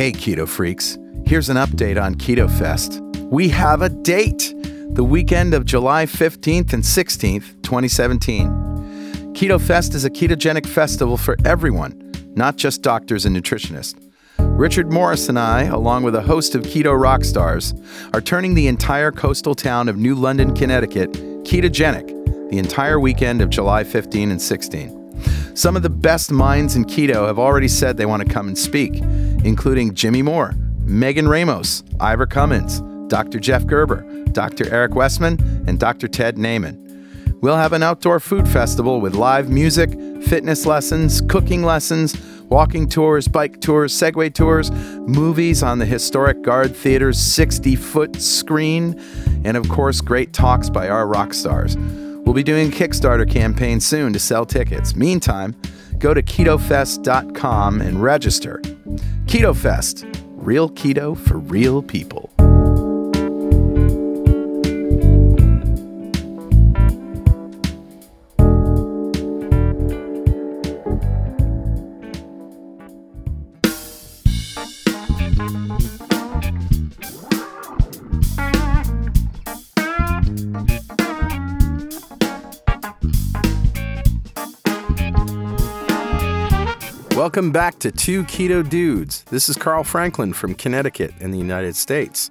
Hey, Keto Freaks. Here's an update on Keto Fest. We have a date the weekend of July 15th and 16th, 2017. Keto Fest is a ketogenic festival for everyone, not just doctors and nutritionists. Richard Morris and I, along with a host of keto rock stars, are turning the entire coastal town of New London, Connecticut ketogenic the entire weekend of July 15 and 16. Some of the best minds in keto have already said they want to come and speak, including Jimmy Moore, Megan Ramos, Ivor Cummins, Dr. Jeff Gerber, Dr. Eric Westman, and Dr. Ted Naiman. We'll have an outdoor food festival with live music, fitness lessons, cooking lessons, walking tours, bike tours, Segway tours, movies on the historic Garde Theater's 60 foot screen, and of course, great talks by our rock stars. We'll be doing a Kickstarter campaign soon to sell tickets. Meantime, go to ketofest.com and register. Keto Fest, real keto for real people. Welcome back to Two Keto Dudes. This is Carl Franklin from Connecticut in the United States.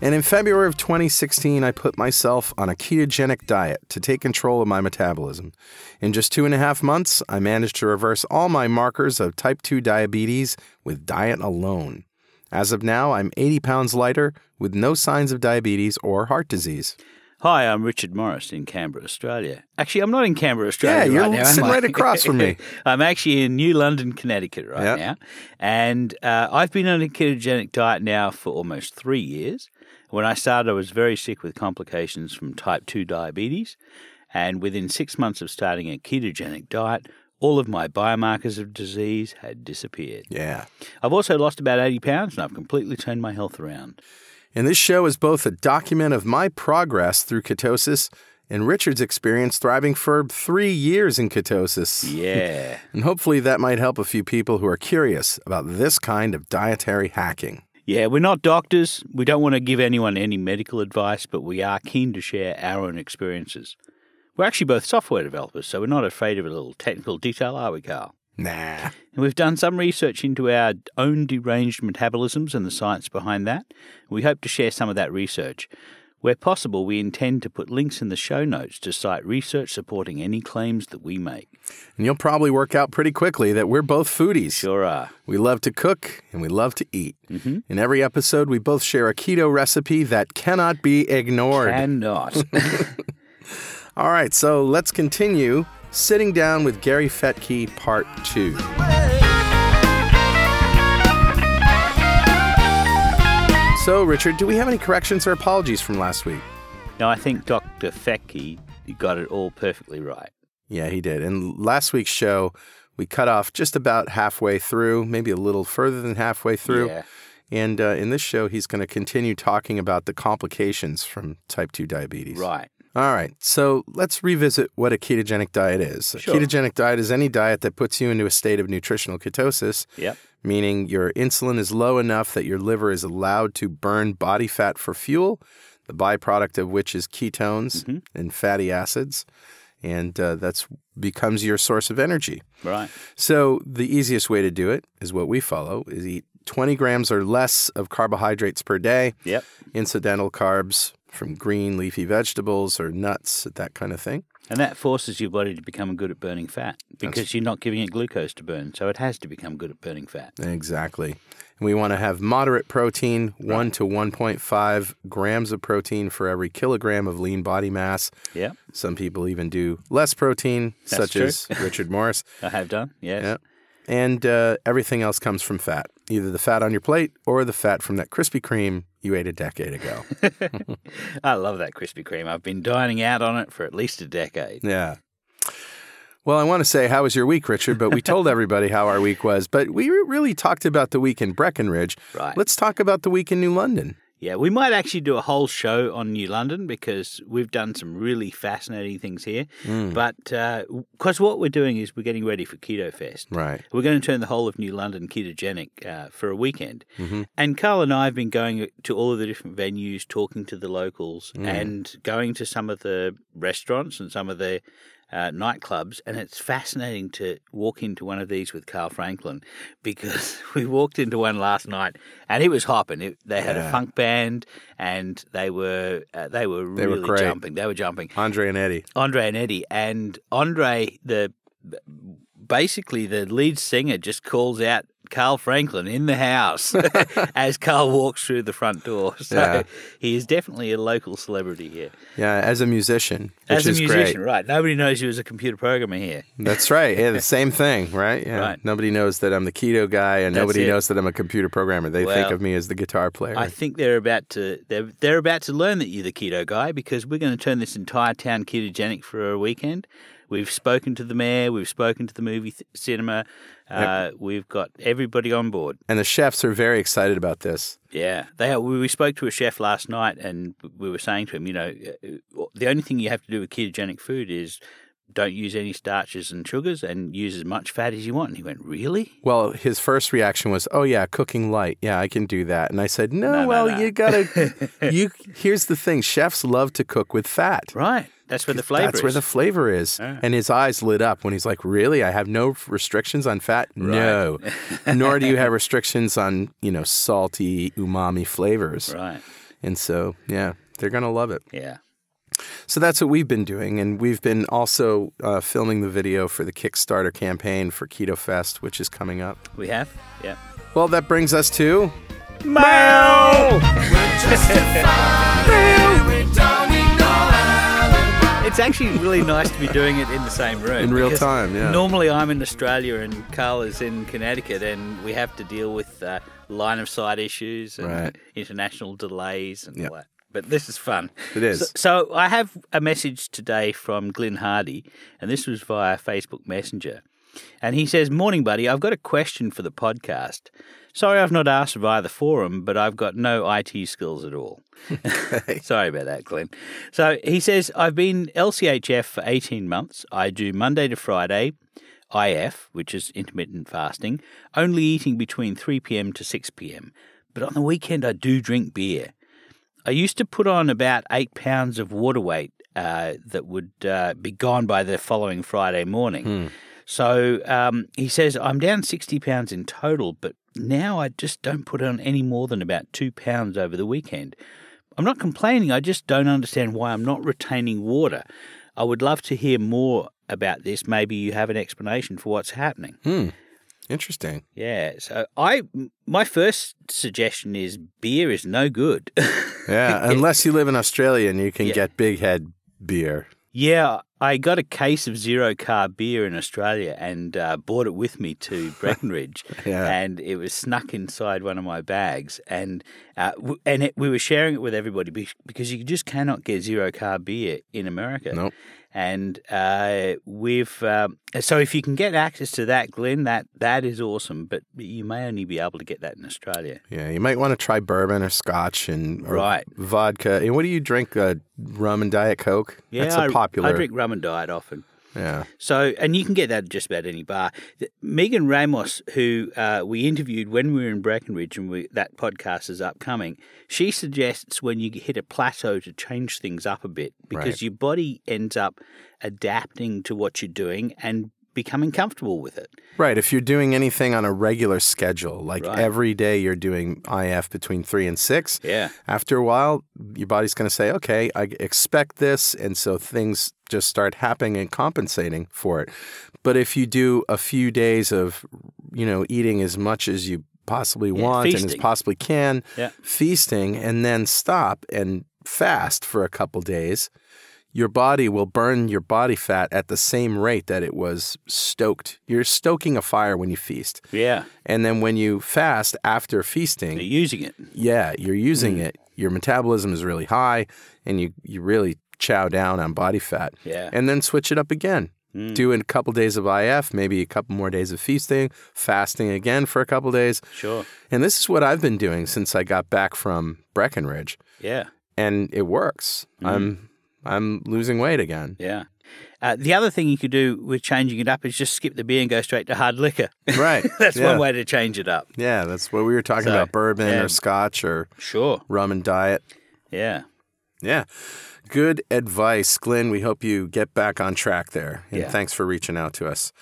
And in February of 2016, I put myself on a ketogenic diet to take control of my metabolism. In just two and a half months, I managed to reverse all my markers of type 2 diabetes with diet alone. As of now, I'm 80 pounds lighter with no signs of diabetes or heart disease. Hi, I'm Richard Morris in Canberra, Australia. Actually, I'm not in Canberra, Australia. Yeah, you're right now, sitting right across from me. I'm actually in New London, Connecticut right Yep. now. And uh, I've been on a ketogenic diet now for almost three years. When I started, I was very sick with complications from type 2 diabetes. And within six months of starting a ketogenic diet, all of my biomarkers of disease had disappeared. Yeah. I've also lost about 80 pounds and I've completely turned my health around. And this show is both a document of my progress through ketosis and Richard's experience thriving for three years in ketosis. Yeah. And hopefully that might help a few people who are curious about this kind of dietary hacking. Yeah, we're not doctors. We don't want to give anyone any medical advice, but we are keen to share our own experiences. We're actually both software developers, so we're not afraid of a little technical detail, are we, Carl? Nah. And we've done some research into our own deranged metabolisms and the science behind that. We hope to share some of that research. Where possible, we intend to put links in the show notes to cite research supporting any claims that we make. And you'll probably work out pretty quickly that we're both foodies. Sure are. We love to cook and we love to eat. Mm-hmm. In every episode, we both share a keto recipe that cannot be ignored. Cannot. All right, so let's continue sitting down with Gary Fettke, part two. So, Richard, do we have any corrections or apologies from last week? No, I think Dr. Fettke got it all perfectly right. Yeah, he did. And last week's show, we cut off just about halfway through, maybe a little further than halfway through. Yeah. And uh, in this show, he's going to continue talking about the complications from type 2 diabetes. Right. All right, so let's revisit what a ketogenic diet is. A Sure. ketogenic diet is any diet that puts you into a state of nutritional ketosis, Yep. meaning your insulin is low enough that your liver is allowed to burn body fat for fuel, the byproduct of which is ketones Mm-hmm. and fatty acids, and uh, that's becomes your source of energy. Right. So the easiest way to do it is what we follow: is eat 20 grams or less of carbohydrates per day Yep. incidental carbs from green leafy vegetables or nuts, that kind of thing. And that forces your body to become good at burning fat because you're not giving it glucose to burn. So it has to become good at burning fat. Exactly. And we want to have moderate protein, 1 to 1.5 grams of protein for every kilogram of lean body mass. Yep. Some people even do less protein, That's such true. as Richard Morris. I have done. Yes. Yeah. And uh, everything else comes from fat, either the fat on your plate or the fat from that Krispy Kreme you ate a decade ago. I love that Krispy Kreme. I've been dining out on it for at least a decade. Yeah. Well, I want to say, how was your week, Richard? But we told everybody how our week was. But we really talked about the week in Breckenridge. Right. Let's talk about the week in New London. Yeah, we might actually do a whole show on New London because we've done some really fascinating things here. Mm. But because what we're doing is we're getting ready for Keto Fest. Right. We're going to turn the whole of New London ketogenic uh, for a weekend. Mm-hmm. And Carl and I have been going to all of the different venues, talking to the locals, Mm. and going to some of the restaurants and some of the uh, nightclubs. And it's fascinating to walk into one of these with Carl Franklin because we walked into one last night and it was hopping. It, they had a funk band and they were uh, they were They were really great. jumping. They were jumping. Andre and Eddie. Andre and Eddie, and Andre, the basically the lead singer, just calls out Carl Franklin in the house as Carl walks through the front door. So Yeah. he is definitely a local celebrity here. Yeah, as a musician, which As a is musician, great. right? Nobody knows you as a computer programmer here. That's right. Yeah, the same thing, right? Yeah. Right. Nobody knows that I'm the keto guy, and That's nobody it. knows that I'm a computer programmer. They think of me as the guitar player. I think they're about to they're they're about to learn that you're the keto guy because we're going to turn this entire town ketogenic for a weekend. We've spoken to the mayor, we've spoken to the movie th- cinema, uh, we've got everybody on board. and the chefs are very excited about this. Yeah, they are. We we spoke to a chef last night, and we were saying to him, you know, uh, the only thing you have to do with ketogenic food is don't use any starches and sugars, and use as much fat as you want. And he went, really? Well, his first reaction was, "Oh yeah, cooking light. Yeah, I can do that." And I said, "No, No, no, well, no." you gotta. you here's the thing: chefs love to cook with fat. Right. That's where the flavor That's is. where the flavor is. Yeah. And his eyes lit up when he's like, "Really? I have no restrictions on fat? No. Nor do you have restrictions on you know salty umami flavors." right. And so, yeah, they're gonna love it. Yeah. So that's what we've been doing, and we've been also uh, filming the video for the Kickstarter campaign for Keto Fest, which is coming up. We have. Yeah. Well, that brings us to Mail. It's actually really nice to be doing it in the same room. In real time, yeah. Normally I'm in Australia and Carl is in Connecticut, and we have to deal with uh, line of sight issues and Right. international delays and Yep. all that. But this is fun. It is. So, so I have a message today from Glenn Hardy, and this was via Facebook Messenger. And he says, Morning, buddy. I've got a question for the podcast. Sorry I've not asked via the forum, but I've got no IT skills at all. Sorry about that, Glenn. So he says, I've been LCHF for 18 months. I do Monday to Friday, IF, which is intermittent fasting, only eating between 3 p.m. to 6 p.m. But on the weekend, I do drink beer. I used to put on about eight pounds of water weight uh, that would uh, be gone by the following Friday morning. So um, he says, I'm down 60 pounds in total, but now I just don't put on any more than about two pounds over the weekend. I'm not complaining, I just don't understand why I'm not retaining water. I would love to hear more about this. Maybe you have an explanation for what's happening. hmm, interesting. Yeah, so I my first suggestion is beer is no good. Yeah, unless you live in Australia and you can Yeah. get Big Head beer. Yeah, I got a case of zero carb beer in Australia and uh, brought it with me to Breckenridge, Yeah. and it was snuck inside one of my bags, and uh, w- and it, we were sharing it with everybody be- because you just cannot get zero carb beer in America. Nope. And uh, we've um, so if you can get access to that, Glenn, that that is awesome. But you may only be able to get that in Australia. Yeah, you might want to try bourbon or scotch and or Right. vodka. And what do you drink? Uh, rum and Diet Coke? Yeah, That's a I- popular. I drink rum and diet often. Yeah. So, and you can get that at just about any bar. Megan Ramos, who uh, we interviewed when we were in Breckenridge, and we, that podcast is upcoming, she suggests when you hit a plateau to change things up a bit because Right. your body ends up adapting to what you're doing and becoming comfortable with it. Right. If you're doing anything on a regular schedule, like Right. every day you're doing IF between three and six, Yeah. after a while, your body's going to say, okay, I expect this. And so things just start happening and compensating for it. But if you do a few days of, you know, eating as much as you possibly want and as possibly can, Yeah. feasting, and then stop and fast for a couple days, your body will burn your body fat at the same rate that it was stoked. You're stoking a fire when you feast. Yeah. And then when you fast after feasting, You're using it. yeah, you're using Mm. it. Your metabolism is really high and you, you really chow down on body fat. Yeah. And then switch it up again. Do a couple days of IF, maybe a couple more days of feasting, fasting again for a couple days. Sure. And this is what I've been doing since I got back from Breckenridge, Yeah. and it works. I'm I'm losing weight again. Yeah. Uh, the other thing you could do with changing it up is just skip the beer and go straight to hard liquor. Right. That's yeah. one way to change it up. Yeah, that's what we were talking So, about bourbon yeah. or scotch or Sure. rum and diet. Yeah. Yeah. Good advice, Glenn. We hope you get back on track there. And Yeah. thanks for reaching out to us.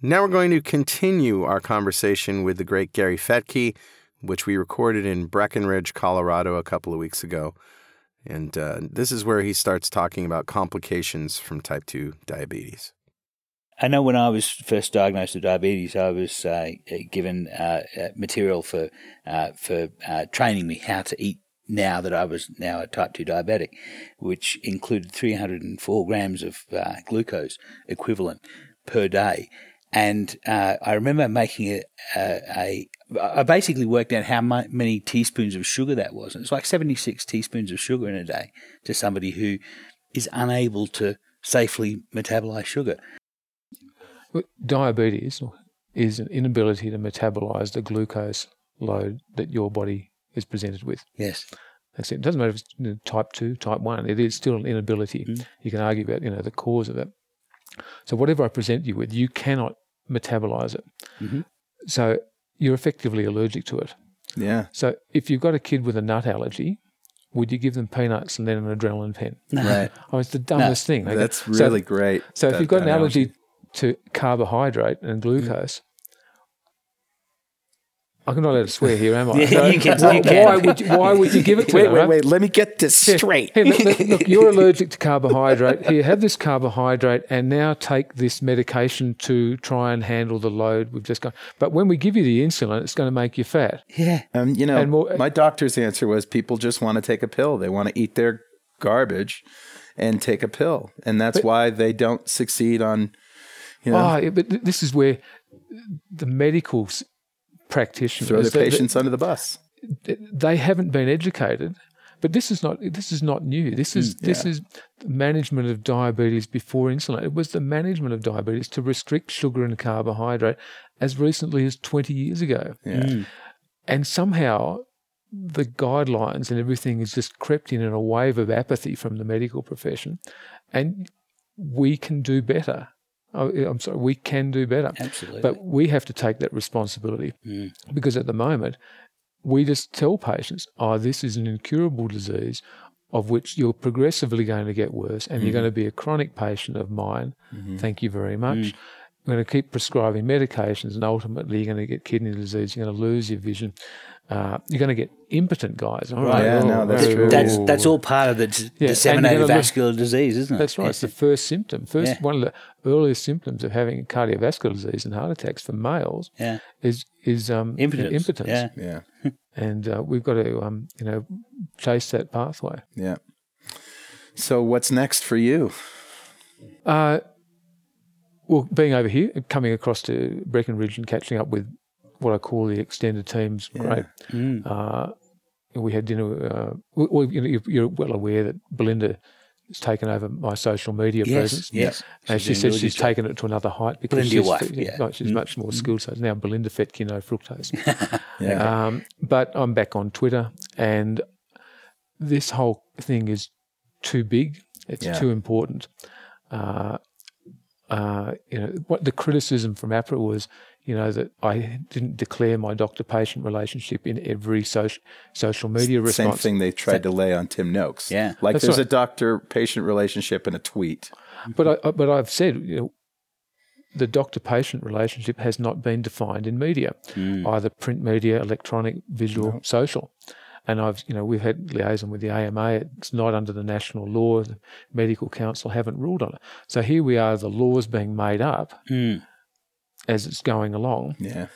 Now we're going to continue our conversation with the great Gary Fettke, which we recorded in Breckenridge, Colorado a couple of weeks ago. And uh, this is where he starts talking about complications from type 2 diabetes. I know when I was first diagnosed with diabetes, I was uh, given uh, uh, material for uh, for uh, training me how to eat. Now that I was now a type two diabetic, which included 304 grams of uh, glucose equivalent per day, and uh, I remember making a, a. I basically worked out how many teaspoons of sugar that was. And it's like 76 teaspoons of sugar in a day to somebody who is unable to safely metabolize sugar. Diabetes is an inability to metabolize the glucose load that your body is presented with. Yes. That's it. It doesn't matter if it's type 2, type 1. It is still an inability. Mm. You can argue about, you know, the cause of it. So whatever I present you with, you cannot metabolize it. Mhm. So you're effectively allergic to it. Yeah. So if you've got a kid with a nut allergy, would you give them peanuts and then an adrenaline pen? No. Right. Oh, it's the dumbest thing. okay? That's So- really great. So if you've got an analogy. allergy to carbohydrate and glucose, I'm not allowed to swear here, am I? Yeah, So you can- why, you can. why would you, why would you give it to Wait, them? wait, right? wait. Let me get this Yeah. straight. Hey, look, look, look, you're allergic to carbohydrate. Here, have this carbohydrate, and now take this medication to try and handle the load we've just got. But when we give you the insulin, it's going to make you fat. Yeah. Um, you know, And more- my doctor's answer was people just want to take a pill. They want to eat their garbage and take a pill, and that's why they don't succeed on. You know, Oh, but this is where the medical s- practitioners throw their they- they- patients under the bus. they haven't been educated. But this is not this is not new. This is mm, this is management of diabetes before insulin. It was the management of diabetes to restrict sugar and carbohydrate as recently as 20 years ago. Yeah. Mm. And somehow the guidelines and everything has just crept in in a wave of apathy from the medical profession. And we can do better. Oh, I'm sorry, we can do better. Absolutely. But we have to take that responsibility Mm. because at the moment, we just tell patients, oh, this is an incurable disease of which you're progressively going to get worse and you're mm. going to be a chronic patient of mine. Mm-hmm. Thank you very much. Mm. We're going to keep prescribing medications and ultimately you're going to get kidney disease. You're going to lose your vision. Uh, you're going to get impotent guys. All right. Yeah, no, that's true. That's that's all part of the d- Yeah, disseminated gonna look- vascular disease, isn't it? That's right. It's the first symptom. First, Yeah. one of the earliest symptoms of having cardiovascular disease and heart attacks for males Yeah. is is um, Impotence. impotence. Yeah. Yeah. and uh, we've got to um, you know chase that pathway. Yeah. So what's next for you? Uh, well, being over here, coming across to Breckenridge and catching up with what I call the extended teams, great. Mm. Uh, we had dinner. Uh, well, you know, you're- well aware that Belinda has taken over my social media Yes. presence. Yes. And She's she said she's job. taken it to another height because Belinda, your she's, wife, yeah, yeah. no, she's Mm. much more skilled. So it's now Belinda Fettke, no fructose. Yeah. Um, but I'm back on Twitter, and this whole thing is too big. It's Yeah. too important. Uh, uh, you know, what the criticism from AHPRA was, you know, that I didn't declare my doctor-patient relationship in every social social media response. Same thing they tried to lay on Tim Noakes. Yeah. Like That's there's right. a doctor-patient relationship in a tweet. But I, but I've said, you know, the doctor-patient relationship has not been defined in media, either print media, electronic, visual, social. And I've, you know, we've had liaison with the AMA. It's not under the national law. The medical council haven't ruled on it. So here we are, the laws being made up Mm. as it's going along. Yeah.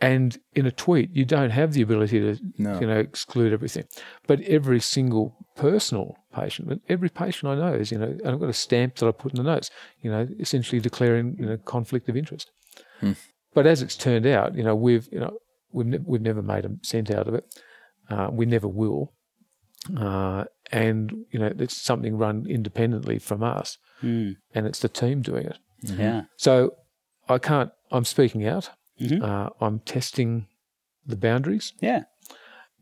And in a tweet, you don't have the ability to, No. you know, exclude everything. But every single personal patient, every patient I know is, you know, and I've got a stamp that I put in the notes, you know, essentially declaring, you know, conflict of interest. Hmm. But as it's turned out, you know, we've, you know, we've, ne- we've never made a cent out of it. Uh, we never will. Uh, and, you know, it's something run independently from us. Mm. And it's the team doing it. Yeah. So I can't. I'm speaking out. Mhm. Uh, I'm testing the boundaries Yeah.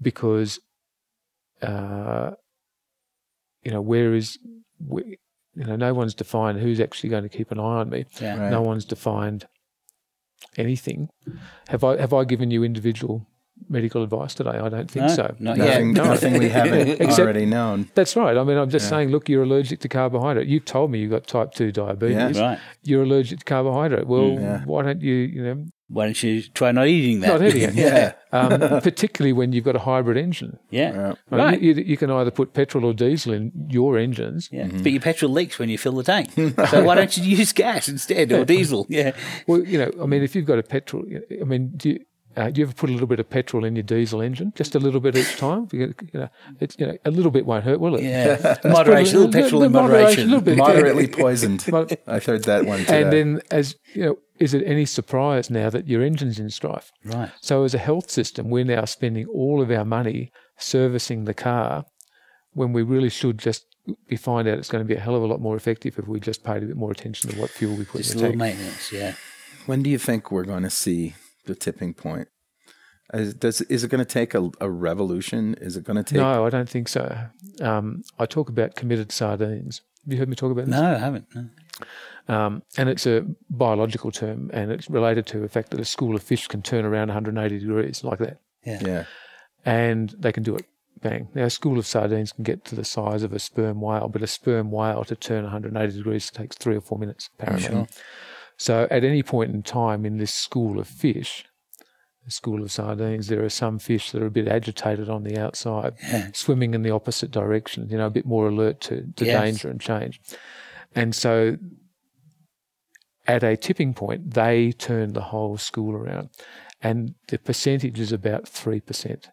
because, uh, you know, where is, where, you know, no one's defined who's actually going to keep an eye on me. Yeah. Right. No one's defined anything. Have I have I given you individual medical advice today? I don't think No, so. not Nothing, yet. nothing we haven't Except- already known. That's right. I mean, I'm just Yeah. saying. Look, you're allergic to carbohydrate. You've told me you've got type two diabetes. Yeah. Right. You're allergic to carbohydrate. Well, Yeah. why don't you, you know, Why don't you try not eating that? not eating it? Yeah. Um, particularly when you've got a hybrid engine. Yeah. Yeah. I mean, Right. You, you can either put petrol or diesel in your engines. Yeah. But your petrol leaks when you fill the tank. so why don't you use gas instead or diesel? Yeah. Well, you know, I mean, if you've got a petrol, I mean, do you, uh, do you ever put a little bit of petrol in your diesel engine? Just a little bit each time? You know, it's, you know, a little bit won't hurt, will it? Yeah. moderation. A little petrol in Moderation, moderation. a little bit. Moderately poisoned. I've heard that one today. And then, as you know, is it any surprise now that your engine's in strife? Right. So, as a health system, we're now spending all of our money servicing the car when we really should just we find out it's going to be a hell of a lot more effective if we just paid a bit more attention to what fuel we put Just a in the little tank. maintenance. Yeah. when do you think we're going to see the tipping point? Is, does, is it going to take a, a revolution? Is it going to take? No, I don't think so. Um, I talk about committed sardines. Have you heard me talk about this? No, I haven't. No. Um, and it's a biological term, and it's related to the fact that a school of fish can turn around 180 degrees like that, Yeah. yeah. and they can do it. Bang. Now, a school of sardines can get to the size of a sperm whale, but a sperm whale to turn 180 degrees takes three or four minutes, apparently. So, at any point in time in this school of fish, the school of sardines, there are some fish that are a bit agitated on the outside, swimming in the opposite direction, you know, a bit more alert to, to Yes. danger and change. And so, at a tipping point, they turn the whole school around. And the percentage is about 3%.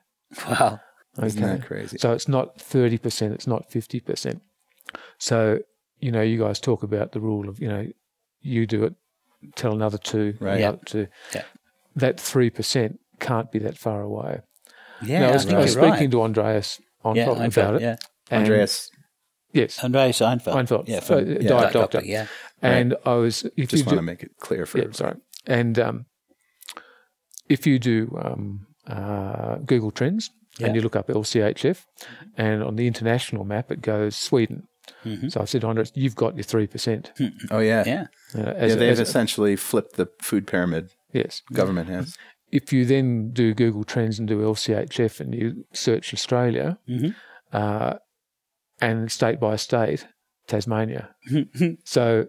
Wow. Isn't that crazy? So it's not 30%, it's not 50%. So, you know, you guys talk about the rule of, you know, you do it, tell another two, Right. another two. Yeah. That 3% can't be that far away. Yeah. Now, I was, I was speaking right. to Andreas on yeah, about it. Yeah. Andreas, Yes. Andreas Eenfeldt. Eenfeldt. Yeah. Uh, From Diet Diet Doctor. Yeah. And I was, if you just do, want to make it clear for yeah, sorry. And um, if you do um, uh, Google Trends Yeah. and you look up LCHF, and on the international map it goes Sweden. Mhm. So I said, Andres, you've got your three percent. Oh yeah, Yeah. Uh, yeah. They've as- essentially flipped the food pyramid. yes. Government has. If you then do Google Trends and do LCHF and you search Australia, Mhm. uh, and state by state, Tasmania. so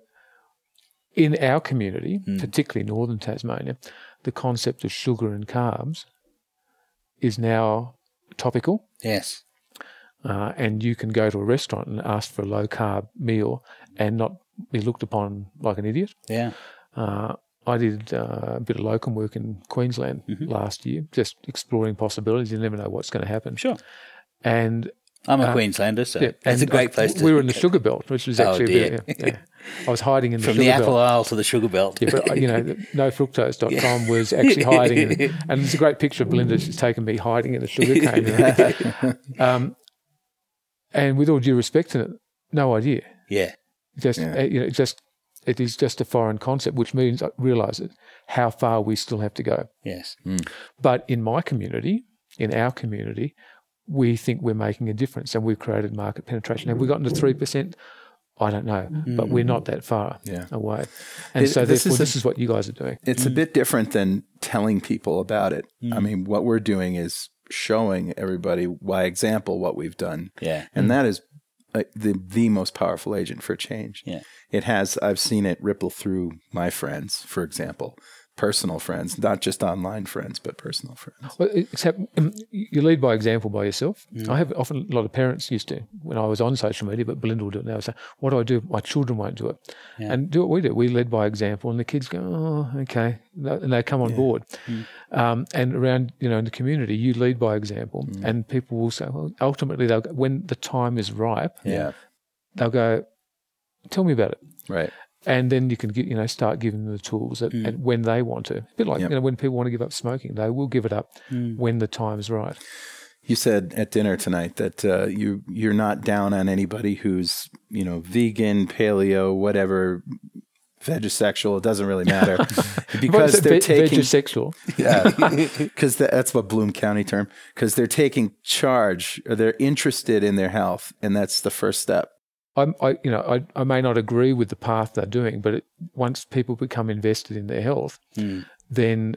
in our community, Mm. particularly northern Tasmania, the concept of sugar and carbs is now topical. yes. Uh, and you can go to a restaurant and ask for a low carb meal and not be looked upon like an idiot. Yeah. Uh, I did uh, a bit of locum work in Queensland Mm-hmm. last year, just exploring possibilities. You never know what's going to happen. Sure. And I'm a Uh, Queenslander, so yeah, it's a great I- place to. We were in the sugar belt, which was Oh, actually a bit, yeah, yeah. I was hiding in the from the Apple belt. Isle to the sugar belt. Yeah, but uh, you know, nofructose.com was actually hiding, in, and there's a great picture of Belinda. She's taken me hiding in the sugar cane. um, and with all due respect to it, no idea. yeah. Just Yeah. uh, you know, just it is just a foreign concept, which means I realise it, how far we still have to go. Yes. Mm. But in my community, in our community, we think we're making a difference, and we've created market penetration. Have we gotten to three percent? I don't know, but we're mm. not that far Yeah. away. And It- so, this therefore, is a- this is what you guys are doing. It's a mm. bit different than telling people about it. I mean, what we're doing is showing everybody by example what we've done, Yeah. and that is uh, the the most powerful agent for change. Yeah. It has. I've seen it ripple through my friends, for example, personal friends, not just online friends, but personal friends. Well, except um, you lead by example by yourself. Mm. I have often a lot of parents used to when I was on social media, but Belinda will do it now. Say, "What do I do? My children won't do it." Yeah. And do what we do. We lead by example, and the kids go, "Oh, okay," and they come on board. Mm. Um, and around you know in the community, you lead by example, Mm. and people will say, "Well, ultimately, they'll go, when the time is ripe, Yeah. they'll go, tell me about it." Right. And then you can get, you know start giving them the tools that, and when they want to. A bit like Yep. you know when people want to give up smoking, they will give it up when the time's right. You said at dinner tonight that uh, you you're not down on anybody who's you know vegan, paleo, whatever, vegisexual, it doesn't really matter because they're taking vegisexual. yeah, because that's what Bloom County term. Because they're taking charge, or they're interested in their health, and that's the first step. I, I, you know, I, I may not agree with the path they're doing, but it, once people become invested in their health, then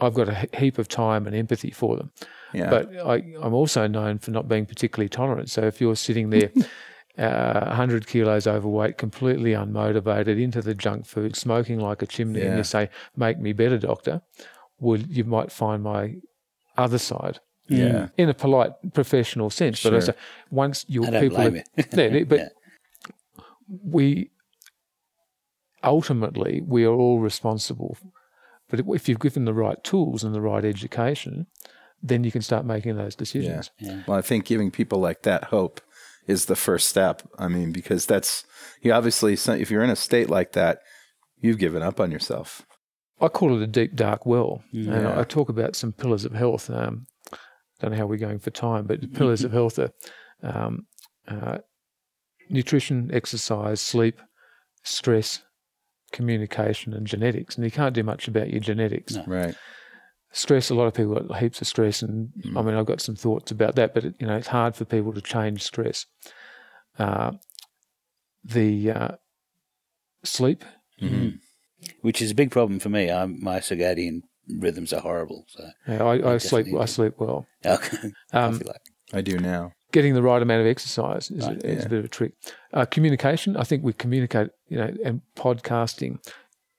I've got a heap of time and empathy for them. Yeah, But I, I'm also known for not being particularly tolerant. So if you're sitting there, uh, 100 kilos overweight, completely unmotivated, into the junk food, smoking like a chimney, and you say, "Make me better, doctor," well, you might find my other side. yeah, In a polite, professional sense, but I Sure. say once your people. Yeah, yeah, but Yeah. We ultimately we are all responsible. But if you've given the right tools and the right education, then you can start making those yeah. decisions. Well, I think giving people like that hope is the first step. I mean, because that's you obviously if you're in a state like that, you've given up on yourself. I call it a deep dark well, and Yeah. I, I talk about some pillars of health. Um, don't know how we're going for time, but pillars of health are um, uh, nutrition, exercise, sleep, stress, communication, and genetics. And you can't do much about your genetics. No. Right. Stress. A lot of people got heaps of stress, and I mean, I've got some thoughts about that. But it, you know, it's hard for people to change stress. Uh, the uh, sleep. Mm-hmm. Which is a big problem for me. I'm, my circadian rhythms are horrible. So, Yeah, I, I sleep. I sleep well. okay. I Um, feel like I do now. Getting the right amount of exercise is, Right, a, is yeah. a bit of a trick. Uh, communication, I think we communicate, you know, and podcasting,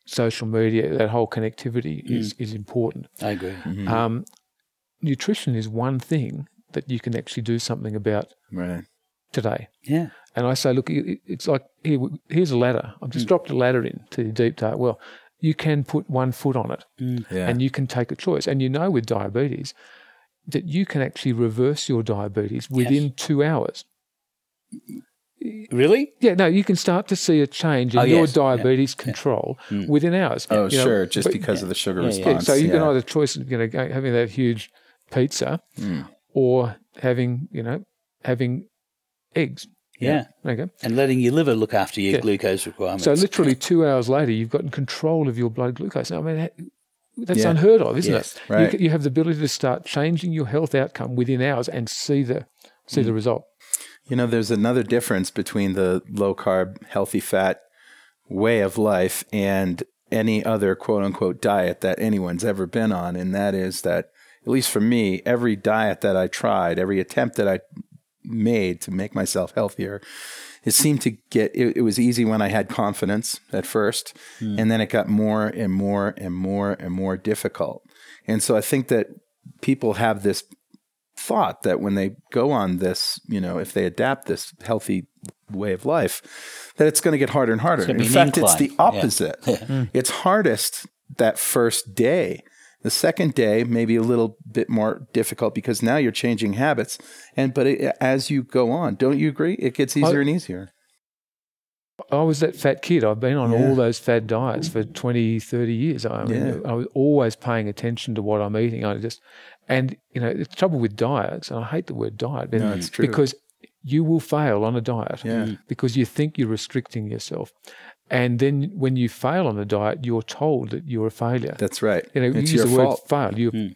social media, that whole connectivity is, is important. I agree. Mm-hmm. Um, nutrition is one thing that you can actually do something about Right. today. Yeah. And I say, look, it's like here, here's a ladder. I've Mm. just dropped a ladder in to the deep dark well. You can put one foot on it Yeah. and you can take a choice. And you know with diabetes that you can actually reverse your diabetes within two hours. Really? Yeah, no, you can start to see a change in Oh, your yes. Yeah. diabetes control within hours. oh, You know, sure. Just but- because of the sugar Yeah, yeah. Yeah, response. so you can yeah. either choice you know having that huge pizza Hmm. or having you know having eggs. Yeah. Okay. And letting your liver look after your Yeah. glucose requirements. So literally two hours later, you've gotten control of your blood glucose. I mean, that's Yeah. unheard of, isn't Yes. it? Right. You, you have the ability to start changing your health outcome within hours and see the see Hmm. the result. You know, there's another difference between the low carb, healthy fat way of life and any other quote unquote diet that anyone's ever been on. And that is that, at least for me, every diet that I tried, every attempt that I made to make myself healthier, it seemed to get, it, it was easy when I had confidence at first. And then it got more and more and more and more difficult. And so I think that people have this thought that when they go on this, you know, if they adapt this healthy way of life, that it's going to get harder and harder. In fact, it's the incline. Yeah. opposite. It's hardest that first day. The second day may be a little bit more difficult because now you're changing habits. And but it, as you go on, don't you agree? It gets easier and easier. I was that fat kid. I've been on Yeah. all those fad diets for 20, 30 years. I mean, Yeah. I was always paying attention to what I'm eating. I just, and, you know, the trouble with diets, and I hate the word diet, but No, it's true. because you will fail on a diet Yeah. because you think you're restricting yourself. And then when you fail on a diet, you're told that you're a failure. That's right. You know, you it's use your the word fault. fail. You,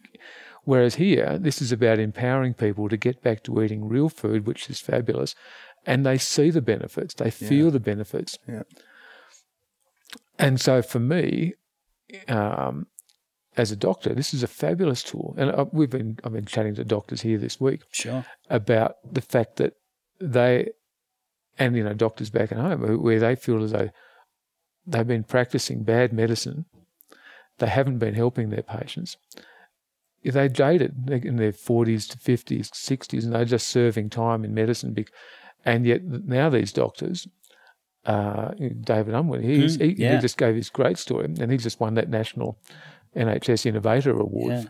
Whereas here, this is about empowering people to get back to eating real food, which is fabulous, and they see the benefits, they feel the benefits. Yeah. And so for me, um, as a doctor, this is a fabulous tool. And I, we've been I've been chatting to doctors here this week Sure. about the fact that they, and you know, doctors back at home where they feel as though they've been practicing bad medicine, they haven't been helping their patients. They're jaded they're in their forties to fifties, sixties, and they're just serving time in medicine. And yet now these doctors, uh, David Unwin, he's, Mm, he, yeah. he just gave his great story, and he just won that national NHS Innovator Award Yeah.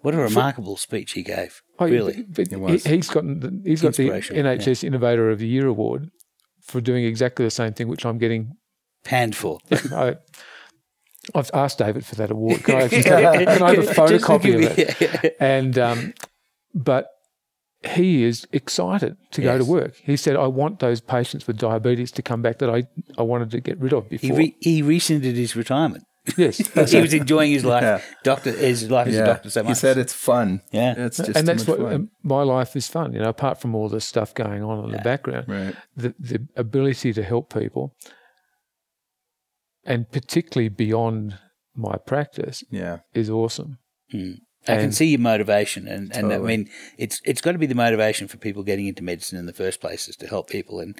What a remarkable speech he gave. Oh, really. but- but It was. He, has gotten the, he's got the Inspirational, NHS Innovator of the Year award for doing exactly the same thing, which I'm getting. Panned for. I, I've asked David for that award. Can I, actually, can I have a photocopy of it? you- And um, but he is excited to go to work. He said, "I want those patients with diabetes to come back that I, I wanted to get rid of He, before." re- he rescinded his retirement. yes, he was enjoying his life, Yeah. doctor, his life as a doctor so much. He said it's fun. Yeah. It's just and that's much what fun. um, my life is fun. You know, apart from all the stuff going on in the background, Right. the the ability to help people, and particularly beyond my practice, Yeah. is awesome. I can see your motivation, and, and I mean, it's it's got to be the motivation for people getting into medicine in the first place is to help people. And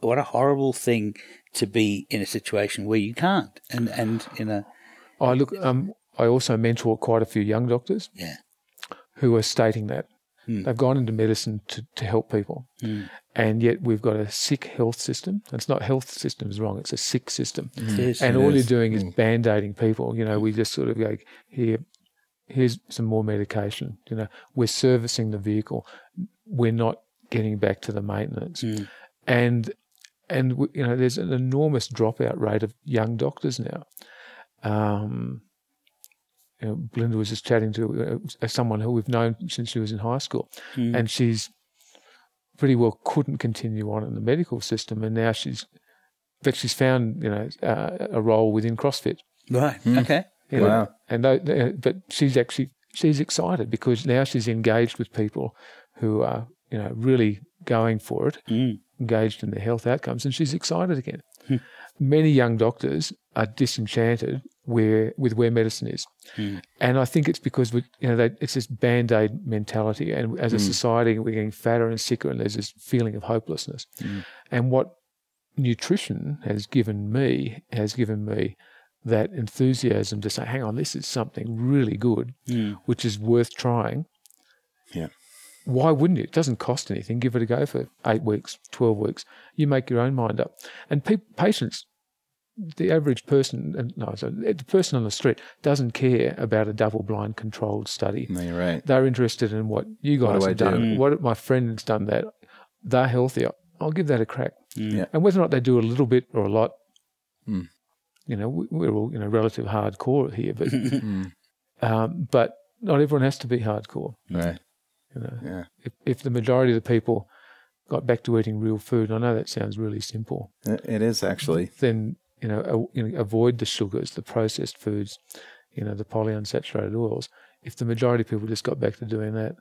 what a horrible thing to be in a situation where you can't. And and in a I look. Um, I also mentor quite a few young doctors yeah, who are stating that Hmm. they've gone into medicine to, to help people, and yet we've got a sick health system. It's not health system is wrong; it's a sick system. is. and all is. you're doing is band-aiding people. You know, we just sort of go here. Here's some more medication. You know, we're servicing the vehicle. We're not getting back to the maintenance, and and you know, there's an enormous dropout rate of young doctors now. Um, you know, Belinda was just chatting to uh, someone who we've known since she was in high school, and she's pretty well couldn't continue on in the medical system, and now she's, but she's found you know uh, a role within CrossFit. right. Okay. you know, Wow. and tho- uh, but she's actually she's excited because now she's engaged with people who are you know really going for it, engaged in the health outcomes, and she's excited again. Many young doctors are disenchanted where with where medicine is, mm. and I think it's because we, you know they, it's this band aid mentality, and as a mm. society we're getting fatter and sicker, and there's this feeling of hopelessness. Mm. And what nutrition has given me has given me that enthusiasm to say, hang on, this is something really good, which is worth trying. Yeah. Why wouldn't you? It doesn't cost anything. Give it a go for eight weeks, 12 weeks. You make your own mind up. And pe- patients, the average person, no, so the person on the street doesn't care about a double blind controlled study. No, you're right. They're interested in what you What guys do I have done. do? What my friend's done that. They're healthier. I'll give that a crack. Yeah. And whether or not they do a little bit or a lot, Mm. you know, we- we're all you know relative hardcore here, but Mm. um, but not everyone has to be hardcore. Right. You know, Yeah. if if the majority of the people got back to eating real food, I know that sounds really simple, It it is actually. then you know, a, you know avoid the sugars, the processed foods, you know, the polyunsaturated oils. If the majority of people just got back to doing that,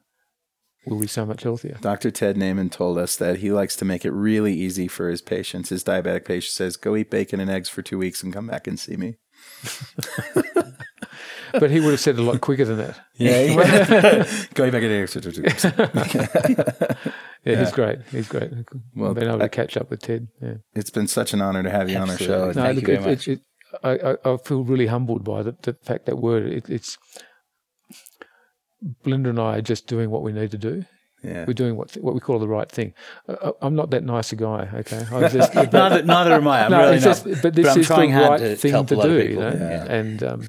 we'll be so much healthier. Dr. Ted Naiman told us that he likes to make it really easy for his patients. His diabetic patient says, "Go eat bacon and eggs for two weeks and come back and see me." But he would have said a lot quicker than that. Yeah. Go eat bacon and eggs for two weeks. Yeah, he's great. He's great. Well, Well, been able I- to catch up with Ted. Yeah. It's been such an honor to have you on our show. No, Thank look, you it, very it, it, I, I, I feel really humbled by the, the fact that word. It, it's Belinda and I are just doing what we need to do. Yeah. We're doing what what we call the right thing. Uh, I'm not that nice a guy. Okay, I just, but- neither, neither am I. I'm no, really not. just, but this I'm is the hard right to thing to a lot of do, you know. Yeah. And um,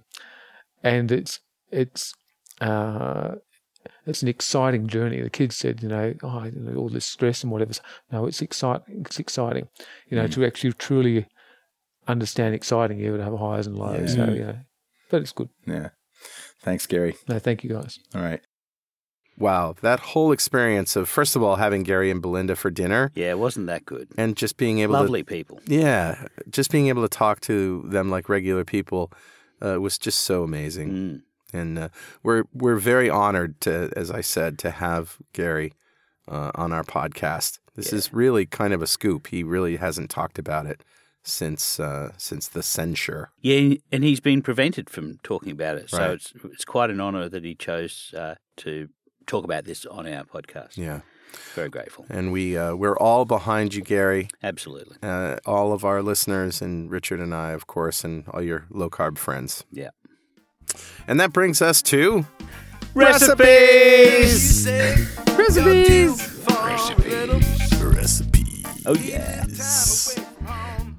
and it's it's uh, it's an exciting journey. The kids said, you know, oh, you know, all this stress and whatever. No, it's exciting. It's exciting, you Mm. know, to actually truly understand exciting. You would have highs and lows. So Mm. you know, but it's good. Yeah. Thanks, Gary. No, thank you guys. All right. Wow, that whole experience of first of all having Gary and Belinda for dinner Yeah, it wasn't that good. and just being able Lovely people. to yeah, just being able to talk to them like regular people uh, was just so amazing. Mm. And uh, we're we're very honored to, as I said, to have Gary uh, on our podcast. This is really kind of a scoop. He really hasn't talked about it since uh, since the censure. Yeah, and he's been prevented from talking about it. So Right. it's it's quite an honour that he chose uh, to talk about this on our podcast. Yeah, Very grateful. and we uh, we're all behind you, Gary. Absolutely. Uh, all of our listeners and Richard and I, of course, and all your low carb friends. Yeah. And that brings us to Recipes! Recipes! Recipe! Oh, yeah.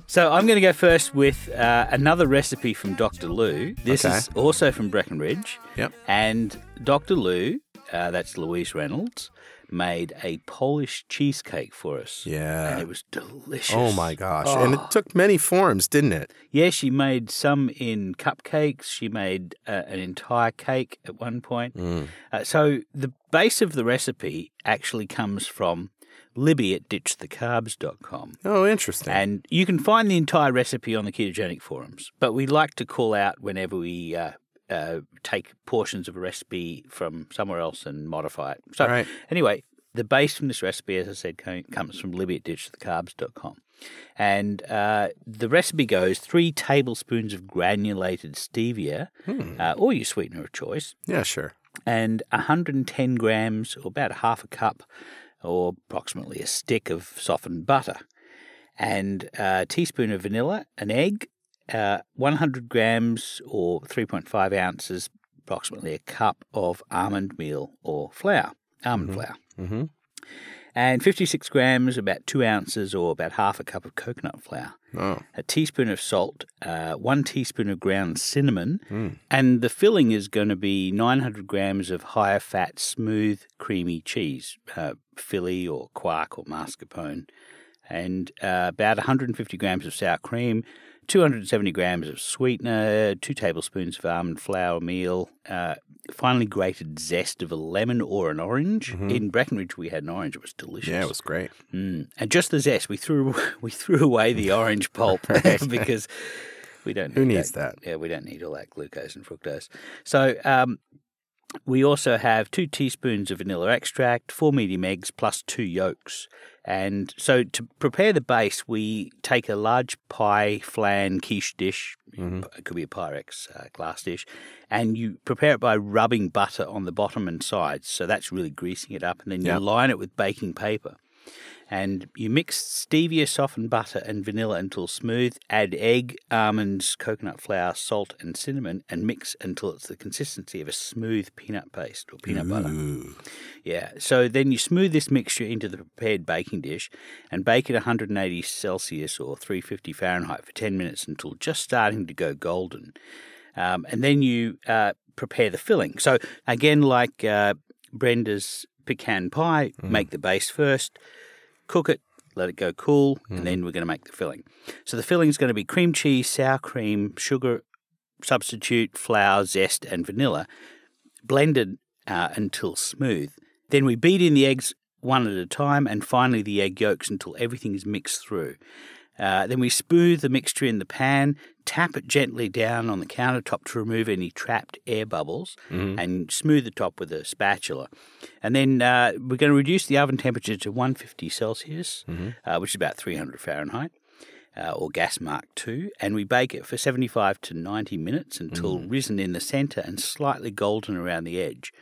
So I'm going to go first with uh, another recipe from Dr. Lou. This Okay. is also from Breckenridge. Yep. And Dr. Lou, uh, that's Louise Reynolds, made a Polish cheesecake for us. Yeah. And it was delicious. Oh my gosh. And it took many forms, didn't it? Yeah, she made some in cupcakes. She made uh, an entire cake at one point. Mm. Uh, so the base of the recipe actually comes from Libby at ditchthecarbs.com. Oh, interesting. And you can find the entire recipe on the ketogenic forums, but we like to call out whenever we uh, uh, take portions of a recipe from somewhere else and modify it. So, Right. anyway, the base from this recipe, as I said, comes from Libby at ditchthecarbs.com. And uh, the recipe goes three tablespoons of granulated stevia, uh, or your sweetener of choice, yeah, sure. and 110 grams, or about half a cup, or approximately a stick of softened butter, and a teaspoon of vanilla, an egg, uh, 100 grams or 3.5 ounces, approximately a cup of almond meal or flour, almond flour. Mm-hmm. And 56 grams, about two ounces, or about half a cup of coconut flour. Oh, a teaspoon of salt, uh, one teaspoon of ground cinnamon, and the filling is going to be 900 grams of higher fat, smooth, creamy cheese, uh, Philly or quark or mascarpone, and uh, about 150 grams of sour cream, 270 grams of sweetener, two tablespoons of almond flour meal, uh, finely grated zest of a lemon or an orange. In Breckenridge, we had an orange; it was delicious. yeah, it was great. Mm. And just the zest, we threw we threw away the orange pulp because we don't. Who need needs that? Yeah, we don't need all that glucose and fructose. So um, we also have two teaspoons of vanilla extract, four medium eggs plus two yolks. And so to prepare the base, we take a large pie flan quiche dish. It could be a Pyrex uh, glass dish, and you prepare it by rubbing butter on the bottom and sides. So that's really greasing it up, and then you Yeah. line it with baking paper and you mix stevia, softened butter, and vanilla until smooth. Add egg, almonds, coconut flour, salt, and cinnamon, and mix until it's the consistency of a smooth peanut paste or peanut butter. Yeah. So then you smooth this mixture into the prepared baking dish and bake at 180 Celsius or 350 Fahrenheit for 10 minutes until just starting to go golden. Um, and then you uh, prepare the filling. So again, like uh, Brenda's pecan pie, make the base first, cook it, let it go cool, and then we're going to make the filling. So the filling is going to be cream cheese, sour cream, sugar substitute, flour, zest, and vanilla, blended uh, until smooth. Then we beat in the eggs one at a time, and finally the egg yolks until everything is mixed through. Uh, then we smooth the mixture in the pan, tap it gently down on the countertop to remove any trapped air bubbles, and smooth the top with a spatula. And then uh, we're going to reduce the oven temperature to 150 Celsius, uh, which is about 300 Fahrenheit. Uh, or gas mark 2 and we bake it for 75 to 90 minutes until risen in the center and slightly golden around the edge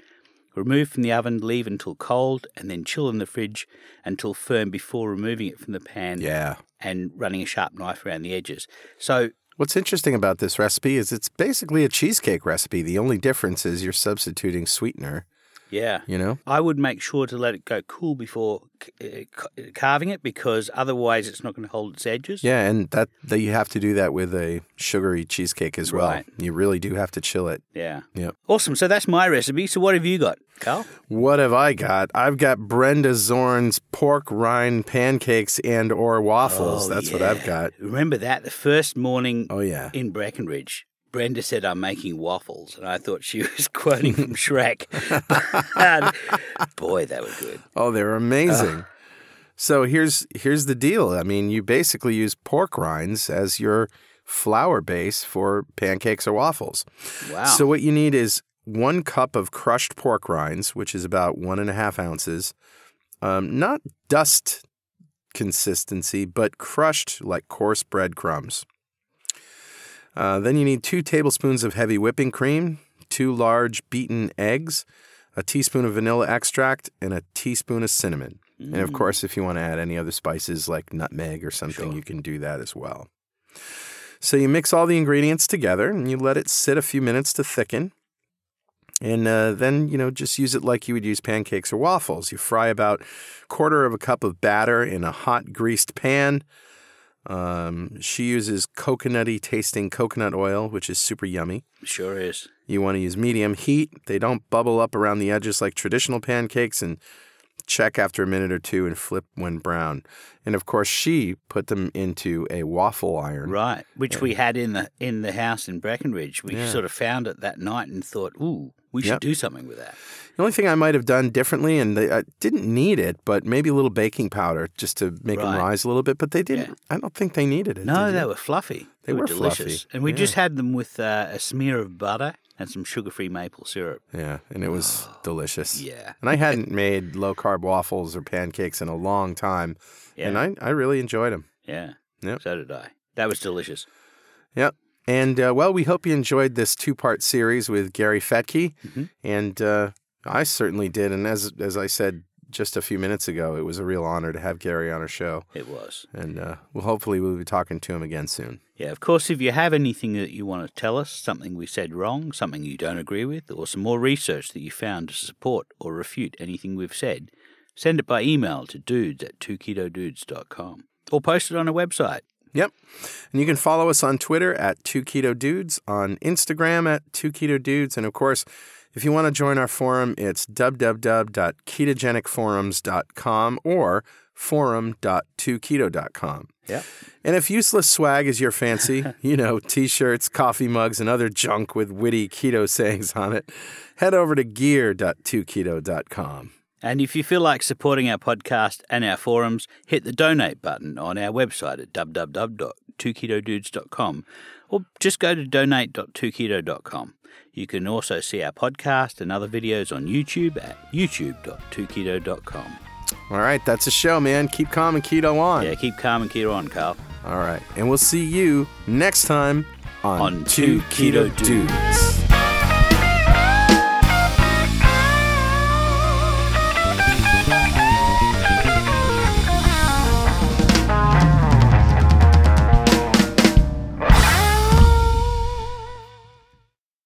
Remove from the oven, leave until cold, and then chill in the fridge until firm before removing it from the pan Yeah. and running a sharp knife around the edges. So, What's interesting about this recipe is it's basically a cheesecake recipe. The only difference is you're substituting sweetener, yeah. you know? I would make sure to let it go cool before c- uh, c- carving it because otherwise it's not going to hold its edges. Yeah, and that, that you have to do that with a sugary cheesecake as well. Right. You really do have to chill it. Yeah. Yep. Awesome. So that's my recipe. So what have you got, Carl? What have I got? I've got Brenda Zorn's pork rind pancakes and or waffles. Oh, That's what I've got. Remember that the first morning Oh yeah. in Breckenridge, Brenda said, I'm making waffles. And I thought she was quoting from Shrek. But, boy, they were good. Oh, they're amazing. so here's here's the deal. I mean, you basically use pork rinds as your flour base for pancakes or waffles. Wow. So what you need is one cup of crushed pork rinds, which is about one and a half ounces. Um, not dust consistency, but crushed like coarse breadcrumbs. Uh, then you need two tablespoons of heavy whipping cream, two large beaten eggs, a teaspoon of vanilla extract, and a teaspoon of cinnamon. And of course, if you want to add any other spices like nutmeg or something, you can do that as well. So you mix all the ingredients together and you let it sit a few minutes to thicken. And uh, then, you know, just use it like you would use pancakes or waffles. You fry about quarter of a cup of batter in a hot greased pan. Um, she uses coconutty tasting coconut oil, which is super yummy. Sure is. You want to use medium heat. They don't bubble up around the edges like traditional pancakes, and check after a minute or two and flip when brown. And of course, she put them into a waffle iron. Right, which we had in the in the house in Breckenridge. We Yeah. sort of found it that night and thought, "Ooh, we should Yep. do something with that." The only thing I might have done differently, and they, I didn't need it, but maybe a little baking powder just to make them rise a little bit. But they didn't. I don't think they needed it. No, they were fluffy. They were delicious, fluffy, and we yeah. just had them with uh, a smear of butter and some sugar-free maple syrup. Yeah, and it was delicious. Yeah, And I hadn't made low carb waffles or pancakes in a long time, yeah, and I, I really enjoyed them. yeah. Yep. So did I. That was delicious. Yep. And uh, well, we hope you enjoyed this two part series with Gary Fettke. Mhm. And uh, I certainly did. And as, as I said just a few minutes ago, it was a real honor to have Gary on our show. It was. And uh, well, hopefully, we'll be talking to him again soon. Yeah, of course, if you have anything that you want to tell us, something we said wrong, something you don't agree with, or some more research that you found to support or refute anything we've said, send it by email to dudes at 2ketodudes.com or post it on our website. Yep. And you can follow us on Twitter at 2 Keto Dudes, on Instagram at 2 Keto Dudes. And of course, if you want to join our forum, it's www.ketogenicforums.com or forum.2keto.com. Yep. And if useless swag is your fancy, you know, t shirts, coffee mugs, and other junk with witty keto sayings on it, head over to gear.2keto.com. And if you feel like supporting our podcast and our forums, hit the donate button on our website at www.2ketodudes.com or just go to donate.2keto.com. You can also see our podcast and other videos on YouTube at youtube.2keto.com. All right, that's a show, man. Keep calm and keto on. Yeah, keep calm and keto on, Carl. All right. And we'll see you next time on, On Two Keto, Keto Dudes.